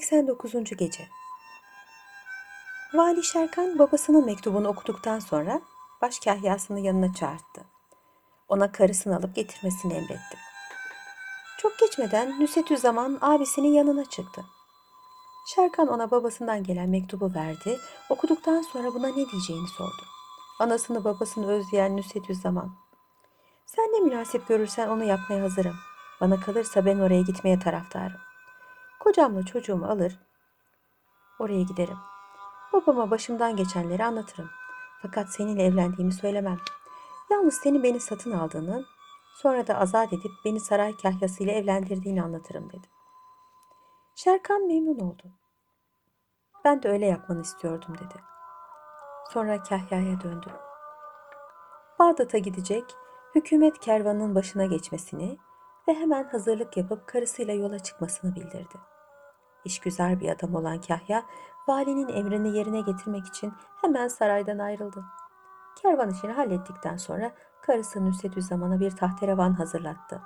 89. Gece Vali Şerkan babasının mektubunu okuduktan sonra baş kahyasını yanına çağırdı. Ona karısını alıp getirmesini emretti. Çok geçmeden Nüsetü Zaman abisinin yanına çıktı. Şerkan ona babasından gelen mektubu verdi. Okuduktan sonra buna ne diyeceğini sordu. Anasını babasını özleyen Nüsetü Zaman. Sen ne münasip görürsen onu yapmaya hazırım. Bana kalırsa ben oraya gitmeye taraftarım. Kocamla çocuğumu alır, oraya giderim. Babama başımdan geçenleri anlatırım. Fakat seninle evlendiğimi söylemem. Yalnız seni beni satın aldığını, sonra da azat edip beni saray kahyasıyla evlendirdiğini anlatırım dedi. Şerkan memnun oldu. Ben de öyle yapmanı istiyordum dedi. Sonra kahyaya döndü. Bağdat'a gidecek, hükümet kervanının başına geçmesini ve hemen hazırlık yapıp karısıyla yola çıkmasını bildirdi. İşgüzar bir adam olan Kahya, valinin emrini yerine getirmek için hemen saraydan ayrıldı. Kervan işini hallettikten sonra karısı Nüsetüzzaman'a bir tahterevan hazırlattı.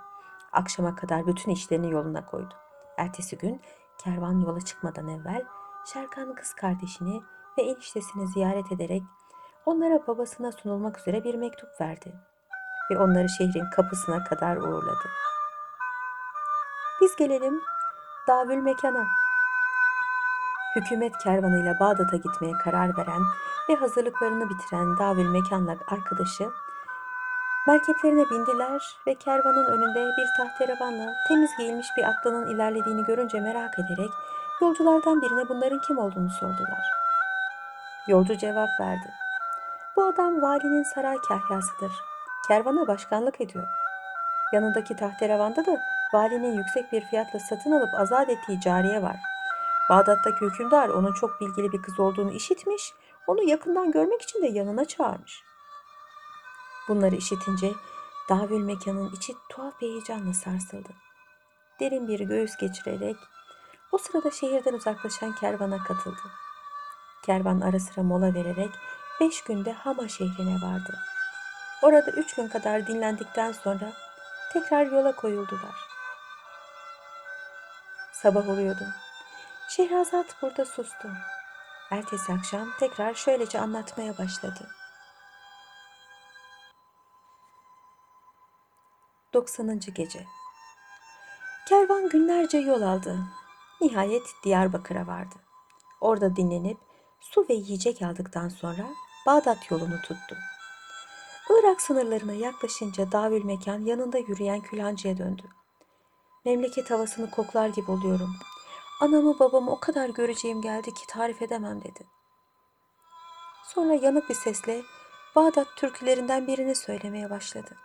Akşama kadar bütün işlerini yoluna koydu. Ertesi gün kervan yola çıkmadan evvel Şerkan kız kardeşini ve eniştesini ziyaret ederek onlara babasına sunulmak üzere bir mektup verdi ve onları şehrin kapısına kadar uğurladı. Biz gelelim davül mekana. Hükümet kervanıyla Bağdat'a gitmeye karar veren ve hazırlıklarını bitiren davül mekanla arkadaşı merkeplerine bindiler ve kervanın önünde bir tahterevanla temiz giyilmiş bir atlının ilerlediğini görünce merak ederek yolculardan birine bunların kim olduğunu sordular. Yolcu cevap verdi. Bu adam valinin saray kahyasıdır. Kervana başkanlık ediyor. Yanındaki tahterevanda da valinin yüksek bir fiyatla satın alıp azat ettiği cariye var. Bağdat'taki hükümdar onun çok bilgili bir kız olduğunu işitmiş, onu yakından görmek için de yanına çağırmış. Bunları işitince davül mekanın içi tuhaf bir heyecanla sarsıldı. Derin bir göğüs geçirerek o sırada şehirden uzaklaşan kervana katıldı. Kervan ara sıra mola vererek beş günde Hama şehrine vardı. Orada üç gün kadar dinlendikten sonra tekrar yola koyuldular. Sabah oluyordu. Şehrazat burada sustu. Ertesi akşam tekrar şöylece anlatmaya başladı. 90. Gece Kervan günlerce yol aldı. Nihayet Diyarbakır'a vardı. Orada dinlenip su ve yiyecek aldıktan sonra Bağdat yolunu tuttu. Irak sınırlarına yaklaşınca davül mekan yanında yürüyen külhancıya döndü. Memleket havasını koklar gibi oluyorum. Anamı babamı o kadar göreceğim geldi ki tarif edemem dedi. Sonra yanık bir sesle Bağdat türkülerinden birini söylemeye başladı.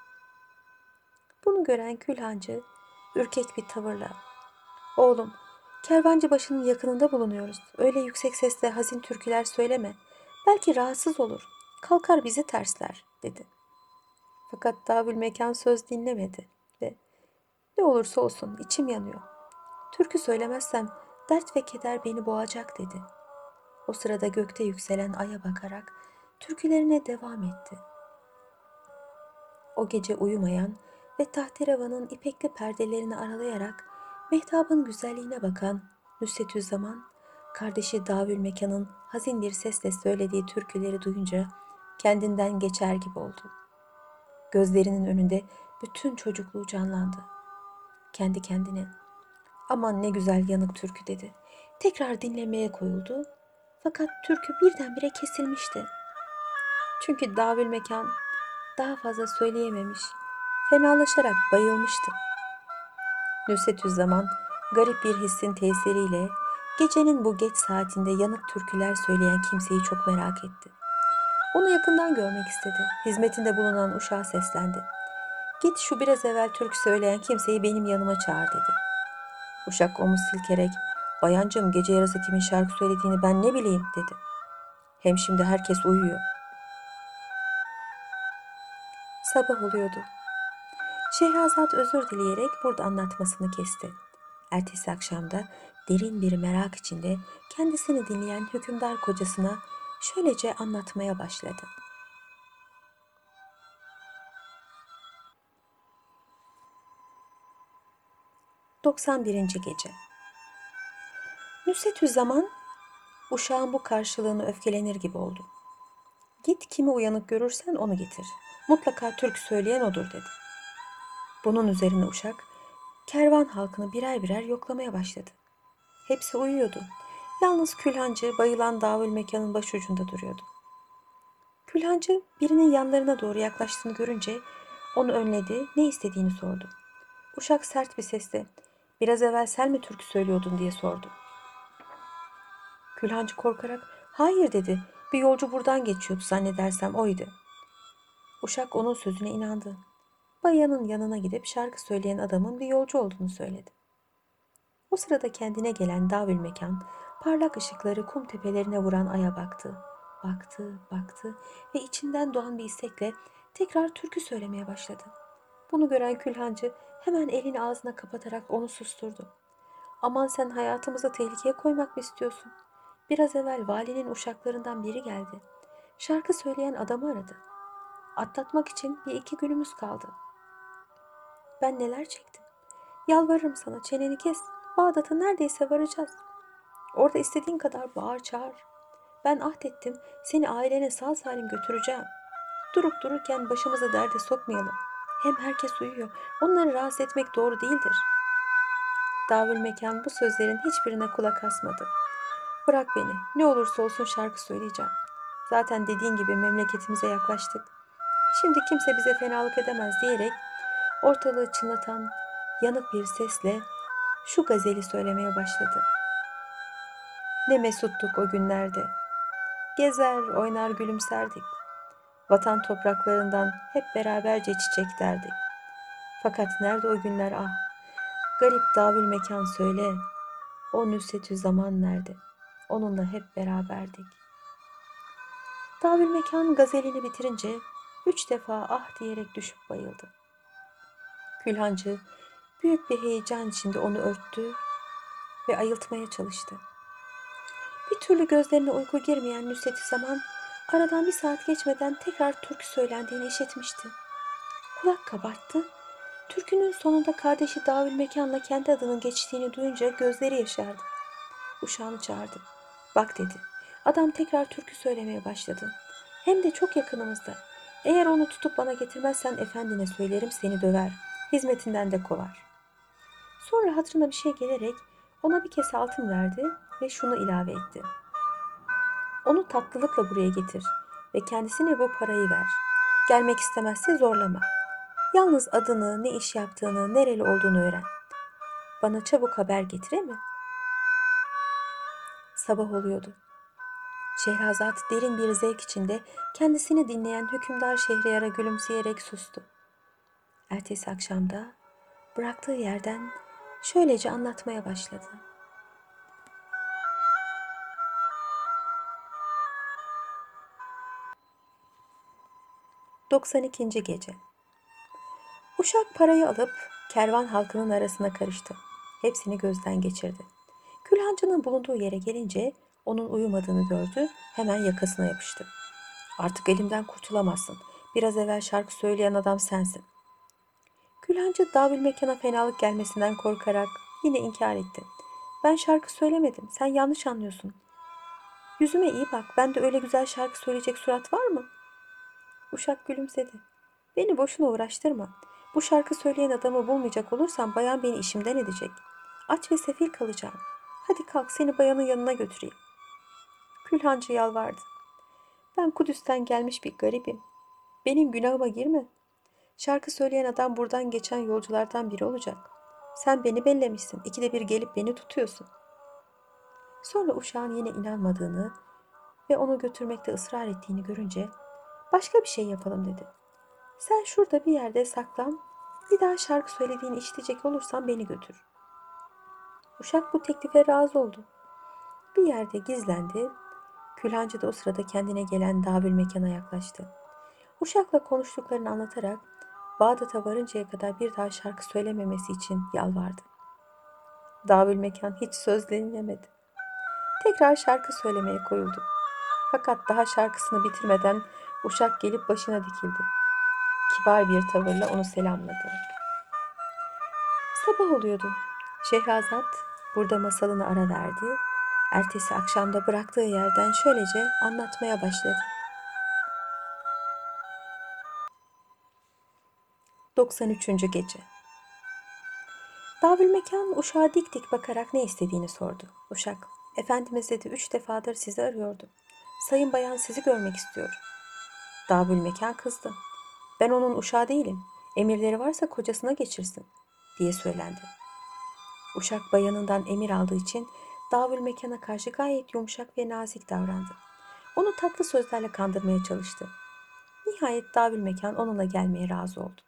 Bunu gören külhancı ürkek bir tavırla Oğlum kervancı başının yakınında bulunuyoruz. Öyle yüksek sesle hazin türküler söyleme. Belki rahatsız olur. Kalkar bizi tersler dedi. Fakat Davül Mekan söz dinlemedi ve ne olursa olsun içim yanıyor. Türkü söylemezsem dert ve keder beni boğacak dedi. O sırada gökte yükselen aya bakarak türkülerine devam etti. O gece uyumayan ve tahterevanın ipekli perdelerini aralayarak mehtabın güzelliğine bakan Nüsetüzzaman, kardeşi Davül Mekan'ın hazin bir sesle söylediği türküleri duyunca kendinden geçer gibi oldu. Gözlerinin önünde bütün çocukluğu canlandı. Kendi kendine aman ne güzel yanık türkü dedi. Tekrar dinlemeye koyuldu. Fakat türkü birdenbire kesilmişti. Çünkü Davül Mekan daha fazla söyleyememiş, fenalaşarak bayılmıştı. Nüsetüzzaman garip bir hissin tesiriyle gecenin bu geç saatinde yanık türküler söyleyen kimseyi çok merak etti. Onu yakından görmek istedi. Hizmetinde bulunan uşağa seslendi. Git şu biraz evvel türkü söyleyen kimseyi benim yanıma çağır dedi. Uşak omuz silkerek, bayancım gece yarısı kimin şarkı söylediğini ben ne bileyim dedi. Hem şimdi herkes uyuyor. Sabah oluyordu. Şehrazat özür dileyerek burada anlatmasını kesti. Ertesi akşamda derin bir merak içinde kendisini dinleyen hükümdar kocasına şöylece anlatmaya başladı. Doksan birinci Gece Nusretüzzaman uşağın bu karşılığını öfkelenir gibi oldu. Git kimi uyanık görürsen onu getir. Mutlaka Türk söyleyen odur dedi. Bunun üzerine uşak kervan halkını birer birer yoklamaya başladı. Hepsi uyuyordu. Yalnız külhancı bayılan davul mekanın başucunda duruyordu. Külhancı birinin yanlarına doğru yaklaştığını görünce onu önledi, ne istediğini sordu. Uşak sert bir sesle biraz evvel sen mi türkü söylüyordun diye sordu. Külhancı korkarak hayır dedi. Bir yolcu buradan geçiyordu zannedersem oydu. Uşak onun sözüne inandı. Bayanın yanına gidip şarkı söyleyen adamın bir yolcu olduğunu söyledi. O sırada kendine gelen davül mekan parlak ışıkları kum tepelerine vuran aya baktı. Baktı, baktı ve içinden doğan bir istekle tekrar türkü söylemeye başladı. Bunu gören külhancı hemen elini ağzına kapatarak onu susturdu. Aman sen hayatımızı tehlikeye koymak mı istiyorsun? Biraz evvel valinin uşaklarından biri geldi. Şarkı söyleyen adamı aradı. Atlatmak için bir iki günümüz kaldı. Ben neler çektim. Yalvarırım sana çeneni kes. Bağdat'a neredeyse varacağız. Orada istediğin kadar bağır çağır. Ben ahdettim seni ailene sağ salim götüreceğim. Durup dururken başımıza derde sokmayalım. Hem herkes uyuyor. Onları rahatsız etmek doğru değildir. Davul mekan bu sözlerin hiçbirine kulak asmadı. Bırak beni. Ne olursa olsun şarkı söyleyeceğim. Zaten dediğin gibi memleketimize yaklaştık. Şimdi kimse bize fenalık edemez diyerek ortalığı çınlatan yanık bir sesle şu gazeli söylemeye başladı. Ne mesuttuk o günlerde. Gezer, oynar, gülümserdik. Vatan topraklarından hep beraberce çiçek derdik. Fakat nerede o günler ah? Garip davül mekan söyle. O nüsretü zaman nerede? Onunla hep beraberdik. Davül mekan gazelini bitirince üç defa ah diyerek düşüp bayıldı. Külhancı büyük bir heyecan içinde onu örttü ve ayıltmaya çalıştı. Bir türlü gözlerine uyku girmeyen Nusret'i zaman aradan bir saat geçmeden tekrar türkü söylendiğini işitmişti. Kulak kabarttı. Türkünün sonunda kardeşi Davül Mekan'la kendi adının geçtiğini duyunca gözleri yaşardı. Uşağını çağırdı. Bak dedi. Adam tekrar türkü söylemeye başladı. Hem de çok yakınımızda. Eğer onu tutup bana getirmezsen efendine söylerim seni döver. Hizmetinden de kovar. Sonra hatırına bir şey gelerek ona bir kese altın verdi ve şunu ilave etti. Onu tatlılıkla buraya getir ve kendisine bu parayı ver. Gelmek istemezse zorlama. Yalnız adını, ne iş yaptığını, nereli olduğunu öğren. Bana çabuk haber getir mi? Sabah oluyordu. Şehrazat derin bir zevk içinde kendisini dinleyen hükümdar Şehriyar'a gülümseyerek sustu. Ertesi akşamda bıraktığı yerden şöylece anlatmaya başladı. Doksan ikinci gece. Uşak parayı alıp kervan halkının arasına karıştı. Hepsini gözden geçirdi. Külhancının bulunduğu yere gelince onun uyumadığını gördü, hemen yakasına yapıştı. Artık elimden kurtulamazsın. Biraz evvel şarkı söyleyen adam sensin. Külhancı davül mekana fenalık gelmesinden korkarak yine inkar etti. Ben şarkı söylemedim. Sen yanlış anlıyorsun. Yüzüme iyi bak. Bende öyle güzel şarkı söyleyecek surat var mı? Uşak gülümsedi. Beni boşuna uğraştırma. Bu şarkı söyleyen adamı bulmayacak olursam bayan beni işimden edecek. Aç ve sefil kalacağım. Hadi kalk seni bayanın yanına götüreyim. Külhancı yalvardı. Ben Kudüs'ten gelmiş bir garibim. Benim günahıma girme. Şarkı söyleyen adam buradan geçen yolculardan biri olacak. Sen beni bellemişsin. İkide bir gelip beni tutuyorsun. Sonra uşağın yine inanmadığını ve onu götürmekte ısrar ettiğini görünce başka bir şey yapalım dedi. Sen şurada bir yerde saklan. Bir daha şarkı söylediğini işitecek olursan beni götür. Uşak bu teklife razı oldu. Bir yerde gizlendi. Külhancı da o sırada kendine gelen davül mekana yaklaştı. Uşak'la konuştuklarını anlatarak Bağdat'a varıncaya kadar bir daha şarkı söylememesi için yalvardı. Davül mekan hiç söz dinlemedi. Tekrar şarkı söylemeye koyuldu. Fakat daha şarkısını bitirmeden Uşak gelip başına dikildi. Kibar bir tavırla onu selamladı. Sabah oluyordu. Şehrazat burada masalını ara verdi Ertesi akşamda bıraktığı yerden şöylece anlatmaya başladı. 93. Gece Davül Mekan uşağa dik dik bakarak ne istediğini sordu. Uşak, Efendimiz dedi üç defadır sizi arıyordu. Sayın bayan sizi görmek istiyor. Davül Mekan kızdı. Ben onun uşağı değilim. Emirleri varsa kocasına geçirsin diye söylendi. Uşak bayanından emir aldığı için Davül Mekan'a karşı gayet yumuşak ve nazik davrandı. Onu tatlı sözlerle kandırmaya çalıştı. Nihayet Davül Mekan onunla gelmeye razı oldu.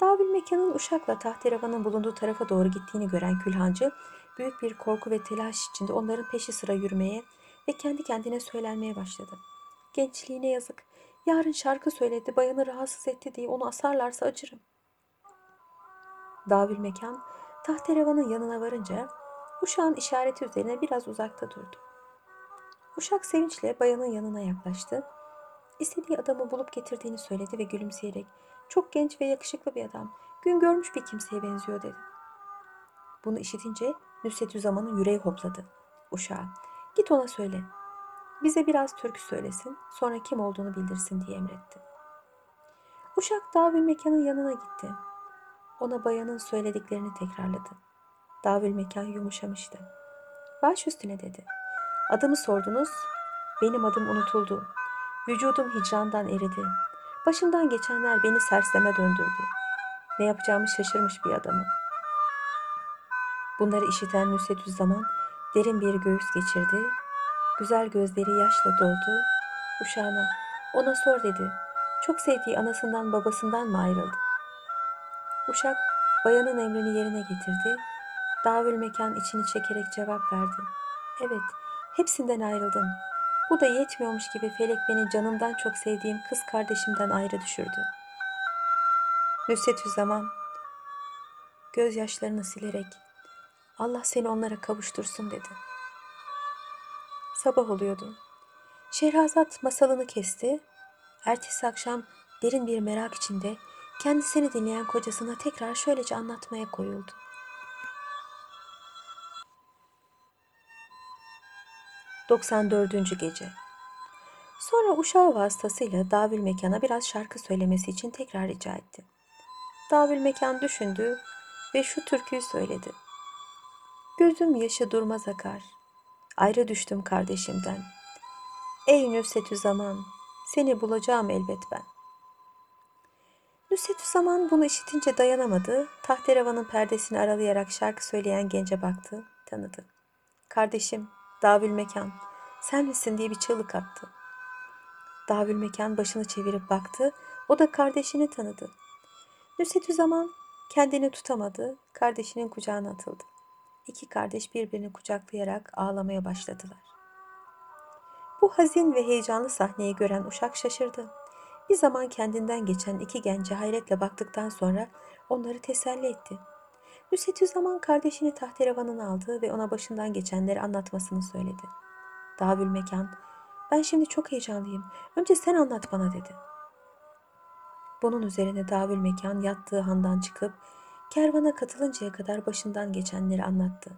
Davül Mekan'ın Uşak'la Tahterevan'ın bulunduğu tarafa doğru gittiğini gören Külhancı, büyük bir korku ve telaş içinde onların peşi sıra yürümeye ve kendi kendine söylenmeye başladı. Gençliğine yazık, yarın şarkı söyledi, bayanı rahatsız etti diye onu asarlarsa acırım. Davül Mekan, Tahterevan'ın yanına varınca Uşak'ın işareti üzerine biraz uzakta durdu. Uşak sevinçle bayanın yanına yaklaştı. İstediği adamı bulup getirdiğini söyledi ve gülümseyerek çok genç ve yakışıklı bir adam, gün görmüş bir kimseye benziyor dedi. Bunu işitince Nusretü Zaman'ın yüreği hopladı. Uşağa, git ona söyle. Bize biraz türkü söylesin, sonra kim olduğunu bildirsin diye emretti. Uşak Davül Mekan'ın yanına gitti. Ona bayanın söylediklerini tekrarladı. Davül Mekan yumuşamıştı. Baş üstüne dedi. Adımı sordunuz, benim adım unutuldu. Vücudum hicrandan eridi. Başımdan geçenler beni serseme döndürdü. Ne yapacağımı şaşırmış bir adamım. Bunları işiten Nusretü Zaman derin bir göğüs geçirdi. Güzel gözleri yaşla doldu. Uşağına ona sor dedi. Çok sevdiği anasından babasından mı ayrıldı? Uşak bayanın emrini yerine getirdi. Davül mekan içini çekerek cevap verdi. Evet, hepsinden ayrıldım. Bu da yetmiyormuş gibi felek beni canımdan çok sevdiğim kız kardeşimden ayrı düşürdü. Nusretü Zaman gözyaşlarını silerek Allah seni onlara kavuştursun dedi. Sabah oluyordu. Şehrazat masalını kesti. Ertesi akşam derin bir merak içinde kendisini dinleyen kocasına tekrar şöylece anlatmaya koyuldu. Doksan dördüncü Gece Sonra uşağı vasıtasıyla Davül Mekan'a biraz şarkı söylemesi için tekrar rica etti. Davül Mekan düşündü ve şu türküyü söyledi. Gözüm yaşı durmaz akar. Ayrı düştüm kardeşimden. Ey Nüsetü Zaman, seni bulacağım elbet ben. Nüsetü Zaman bunu işitince dayanamadı. Tahterevanın perdesini aralayarak şarkı söyleyen gence baktı, tanıdı. Kardeşim, Davül Mekan, sen misin diye bir çığlık attı. Davül Mekan başını çevirip baktı, o da kardeşini tanıdı. Nüsetü Zaman kendini tutamadı, kardeşinin kucağına atıldı. İki kardeş birbirini kucaklayarak ağlamaya başladılar. Bu hazin ve heyecanlı sahneyi gören uşak şaşırdı. Bir zaman kendinden geçen iki gence hayretle baktıktan sonra onları teselli etti. Nusretü Zaman kardeşini tahterevanına aldı ve ona başından geçenleri anlatmasını söyledi. Davül Mekan, ben şimdi çok heyecanlıyım. Önce sen anlat bana dedi. Bunun üzerine Davül Mekan yattığı handan çıkıp kervana katılıncaya kadar başından geçenleri anlattı.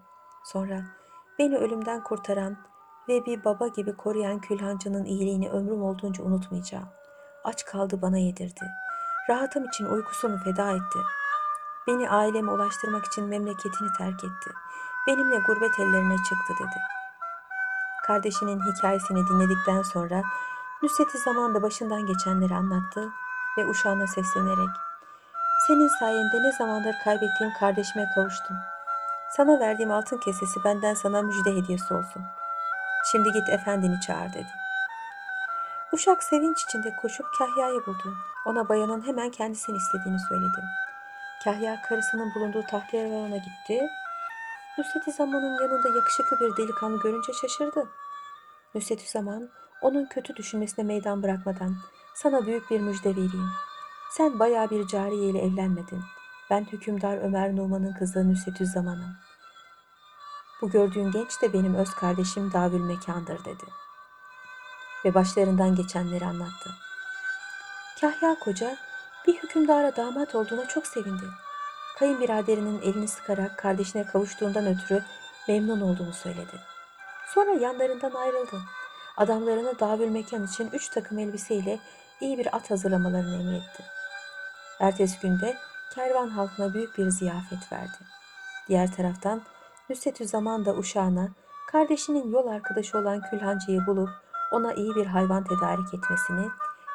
Sonra beni ölümden kurtaran ve bir baba gibi koruyan külhancının iyiliğini ömrüm olduğunca unutmayacağım. Aç kaldı bana yedirdi. Rahatım için uykusunu feda etti. Beni aileme ulaştırmak için memleketini terk etti. Benimle gurbet ellerine çıktı dedi. Kardeşinin hikayesini dinledikten sonra Nusret'i zamanda başından geçenleri anlattı ve uşağına seslenerek senin sayende ne zamandır kaybettiğim kardeşime kavuştum. Sana verdiğim altın kesesi benden sana müjde hediyesi olsun. Şimdi git efendini çağır dedi. Uşak sevinç içinde koşup Kahya'yı buldu. Ona bayanın hemen kendisini istediğini söyledi. Kahya karısının bulunduğu tahtiyarına gitti. Nusret-i Zaman'ın yanında yakışıklı bir delikanlı görünce şaşırdı. Nusret-i Zaman onun kötü düşünmesine meydan bırakmadan sana büyük bir müjde vereyim. Sen baya bir cariye ile evlenmedin. Ben hükümdar Ömer Numan'ın kızı Nusretü Zaman'ım. Bu gördüğün genç de benim öz kardeşim Davül Mekan'dır dedi. Ve başlarından geçenleri anlattı. Kahya koca bir hükümdara damat olduğuna çok sevindi. Kayınbiraderinin elini sıkarak kardeşine kavuştuğundan ötürü memnun olduğunu söyledi. Sonra yanlarından ayrıldı. Adamlarına davül mekan için üç takım elbiseyle iyi bir at hazırlamalarını emretti. Ertesi günde kervan halkına büyük bir ziyafet verdi. Diğer taraftan Nusretü Zaman da uşağına kardeşinin yol arkadaşı olan Külhancı'yı bulup ona iyi bir hayvan tedarik etmesini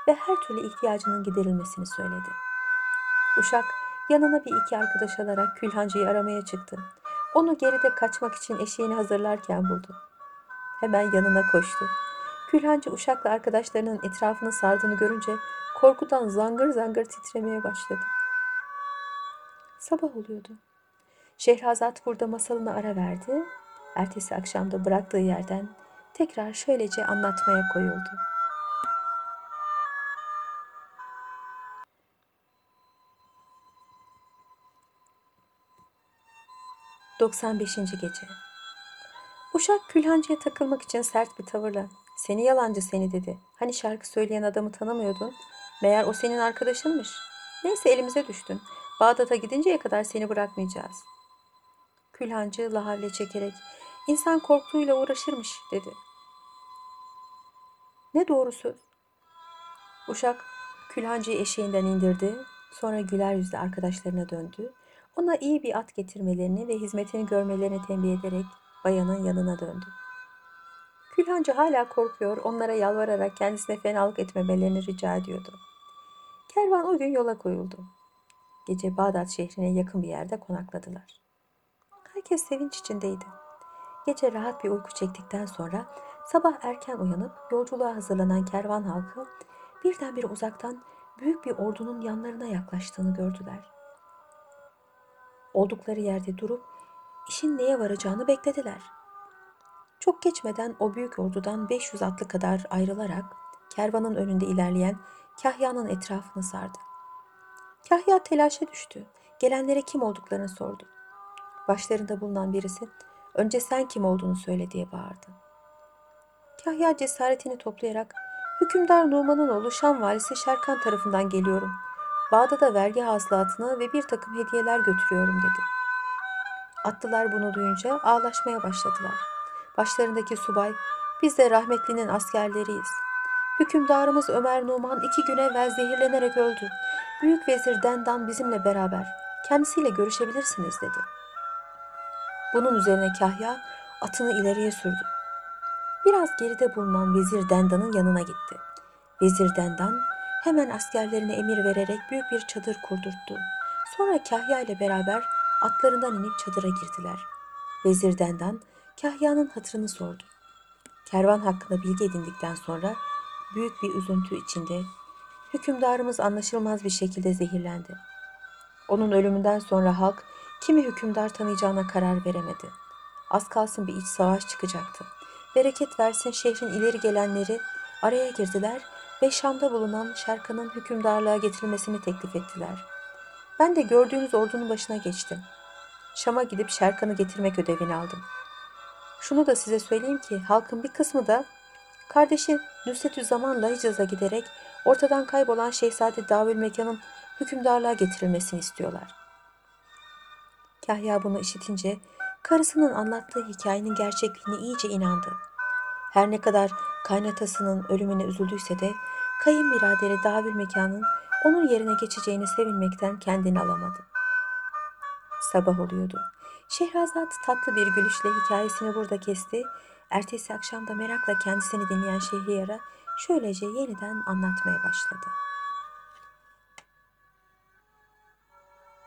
ve her türlü ihtiyacının giderilmesini söyledi. Uşak yanına bir iki arkadaş alarak Külhancı'yı aramaya çıktı. Onu geride kaçmak için eşeğini hazırlarken buldu. Hemen yanına koştu. Külhancı uşakla arkadaşlarının etrafını sardığını görünce korkudan zangır zangır titremeye başladı. Sabah oluyordu. Şehrazat burada masalına ara verdi. Ertesi akşamda bıraktığı yerden tekrar şöylece anlatmaya koyuldu. Doksan beşinci Gece Uşak Külhancı'ya takılmak için sert bir tavırla ''Seni yalancı seni'' dedi. ''Hani şarkı söyleyen adamı tanımıyordun? Meğer o senin arkadaşınmış. Neyse elimize düştün. Bağdat'a gidinceye kadar seni bırakmayacağız.'' Külhancı lahavle çekerek ''İnsan korktuğuyla uğraşırmış'' dedi. ''Ne doğru söz?'' Uşak Külhancı'yı eşeğinden indirdi. Sonra güler yüzle arkadaşlarına döndü. Ona iyi bir at getirmelerini ve hizmetini görmelerini tembih ederek bayanın yanına döndü. Külhancı hala korkuyor, onlara yalvararak kendisine fenalık etmemelerini rica ediyordu. Kervan o gün yola koyuldu. Gece Bağdat şehrine yakın bir yerde konakladılar. Herkes sevinç içindeydi. Gece rahat bir uyku çektikten sonra sabah erken uyanıp yolculuğa hazırlanan kervan halkı birdenbire uzaktan büyük bir ordunun yanlarına yaklaştığını gördüler. Oldukları yerde durup işin neye varacağını beklediler. Çok geçmeden o büyük ordudan 500 atlı kadar ayrılarak kervanın önünde ilerleyen Kahya'nın etrafını sardı. Kahya telaşa düştü. Gelenlere kim olduklarını sordu. Başlarında bulunan birisi önce sen kim olduğunu söyle diye bağırdı. Kahya cesaretini toplayarak hükümdar Numan'ın oğlu Şam valisi Şerkan tarafından geliyorum. Bağdat'a vergi hasılatını ve bir takım hediyeler götürüyorum dedi. Atlılar bunu duyunca ağlaşmaya başladılar. Başlarındaki subay, biz de rahmetlinin askerleriyiz. Hükümdarımız Ömer Numan iki gün evvel zehirlenerek öldü. Büyük vezir Dendan bizimle beraber. Kendisiyle görüşebilirsiniz dedi. Bunun üzerine Kahya atını ileriye sürdü. Biraz geride bulunan vezir Dendan'ın yanına gitti. Vezir Dendan hemen askerlerine emir vererek büyük bir çadır kurdurttu. Sonra Kahya ile beraber atlarından inip çadıra girdiler. Vezir Dendan Kahya'nın hatırını sordu. Kervan hakkında bilgi edindikten sonra büyük bir üzüntü içinde hükümdarımız anlaşılmaz bir şekilde zehirlendi. Onun ölümünden sonra halk kimi hükümdar tanıyacağına karar veremedi. Az kalsın bir iç savaş çıkacaktı. Bereket versin şehrin ileri gelenleri araya girdiler ve Şam'da bulunan Şerkan'ın hükümdarlığa getirilmesini teklif ettiler. Ben de gördüğünüz ordunun başına geçtim. Şam'a gidip Şerkan'ı getirmek ödevini aldım. Şunu da size söyleyeyim ki halkın bir kısmı da kardeşi Nusretü Zaman'la Hicaz'a giderek ortadan kaybolan Şehzade Davül Mekan'ın hükümdarlığa getirilmesini istiyorlar. Kahya bunu işitince karısının anlattığı hikayenin gerçekliğine iyice inandı. Her ne kadar kaynatasının ölümüne üzüldüyse de kayınbiraderi Davül Mekan'ın onun yerine geçeceğini sevinmekten kendini alamadı. Sabah oluyordu. Şehrazat tatlı bir gülüşle hikayesini burada kesti. Ertesi akşam da merakla kendisini dinleyen Şehriyar'a şöylece yeniden anlatmaya başladı.